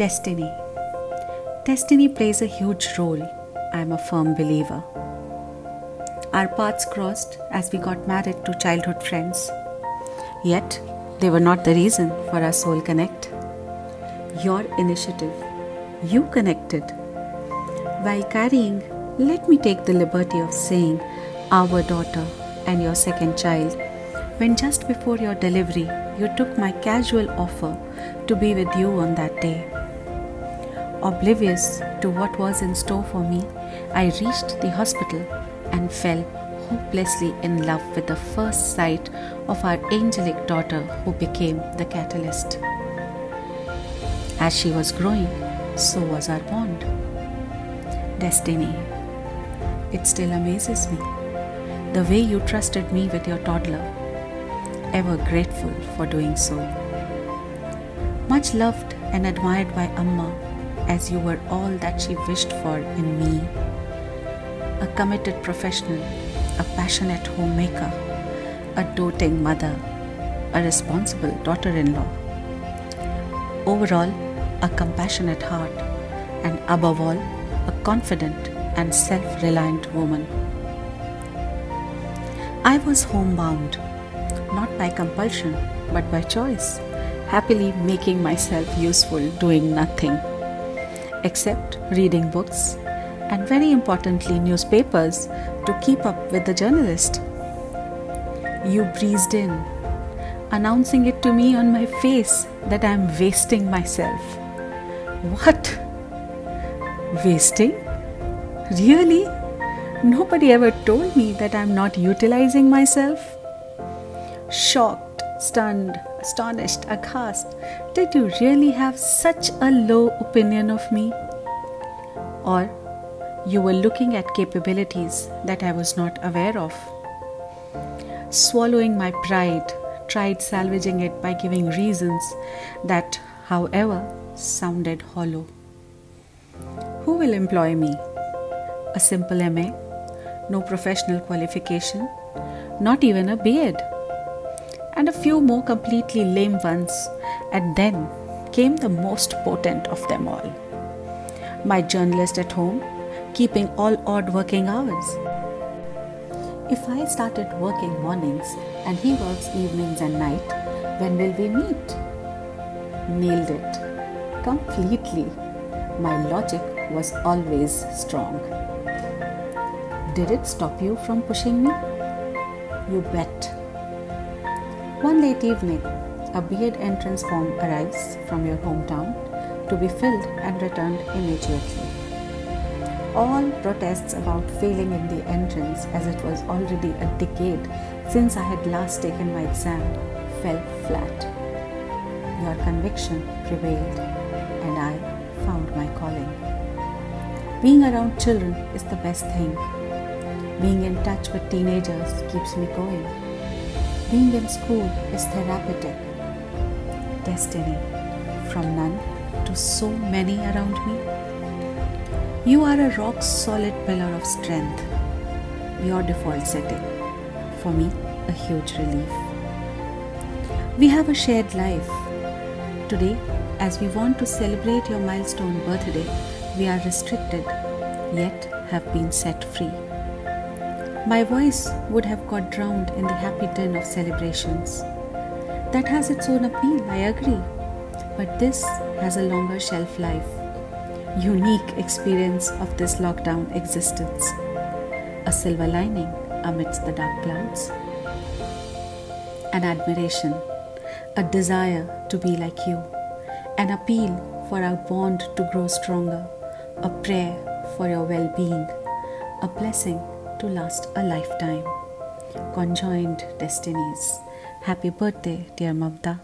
Destiny. Destiny plays a huge role, I am a firm believer. Our paths crossed as we got married to childhood friends. Yet, they were not the reason for our soul connect. Your initiative, you connected. While carrying, let me take the liberty of saying, our daughter and your second child, when just before your delivery, you took my casual offer to be with you on that day. Oblivious to what was in store for me, I reached the hospital and fell hopelessly in love with the first sight of our angelic daughter who became the catalyst. As she was growing, so was our bond. Destiny. It still amazes me. The way you trusted me with your toddler. Ever grateful for doing so. Much loved and admired by Amma as you were all that she wished for in me. A committed professional, a passionate homemaker, a doting mother, a responsible daughter in law. Overall, a compassionate heart, and above all, a confident and self reliant woman. I was homebound, not by compulsion, but by choice, happily making myself useful doing nothing except reading books and, very importantly, newspapers to keep up with the journalist. You breezed in, announcing it to me on my face that I am wasting myself. What? Wasting? Really? Nobody ever told me that I'm not utilizing myself. Shocked, stunned, astonished, aghast, did you really have such a low opinion of me? Or you were looking at capabilities that I was not aware of? Swallowing my pride, tried salvaging it by giving reasons that, however, sounded hollow. Who will employ me? A simple MA, no professional qualification, not even a B.Ed, and a few more completely lame ones, and then came the most potent of them all. My journalist at home, keeping all odd working hours. If I started working mornings and he works evenings and night, when will we meet? Nailed it. Completely. My logic was always strong. Did it stop you from pushing me? You bet. One late evening, a B.Ed entrance form arrives from your hometown to be filled and returned immediately. All protests about failing in the entrance, as it was already a decade since I had last taken my exam, fell flat. Your conviction prevailed, and I found my calling. Being around children is the best thing. Being in touch with teenagers keeps me going. Being in school is therapeutic. Destiny, from none to so many around me. You are a rock solid pillar of strength. Your default setting. For me, a huge relief. We have a shared life. Today, as we want to celebrate your milestone birthday, we are restricted, yet have been set free. My voice would have got drowned in the happy din of celebrations. That has its own appeal, I agree. But this has a longer shelf life. Unique experience of this lockdown existence. A silver lining amidst the dark clouds. An admiration, a desire to be like you, an appeal for our bond to grow stronger, a prayer for your well being, a blessing to last a lifetime. Conjoined destinies. Happy birthday, dear Mavda.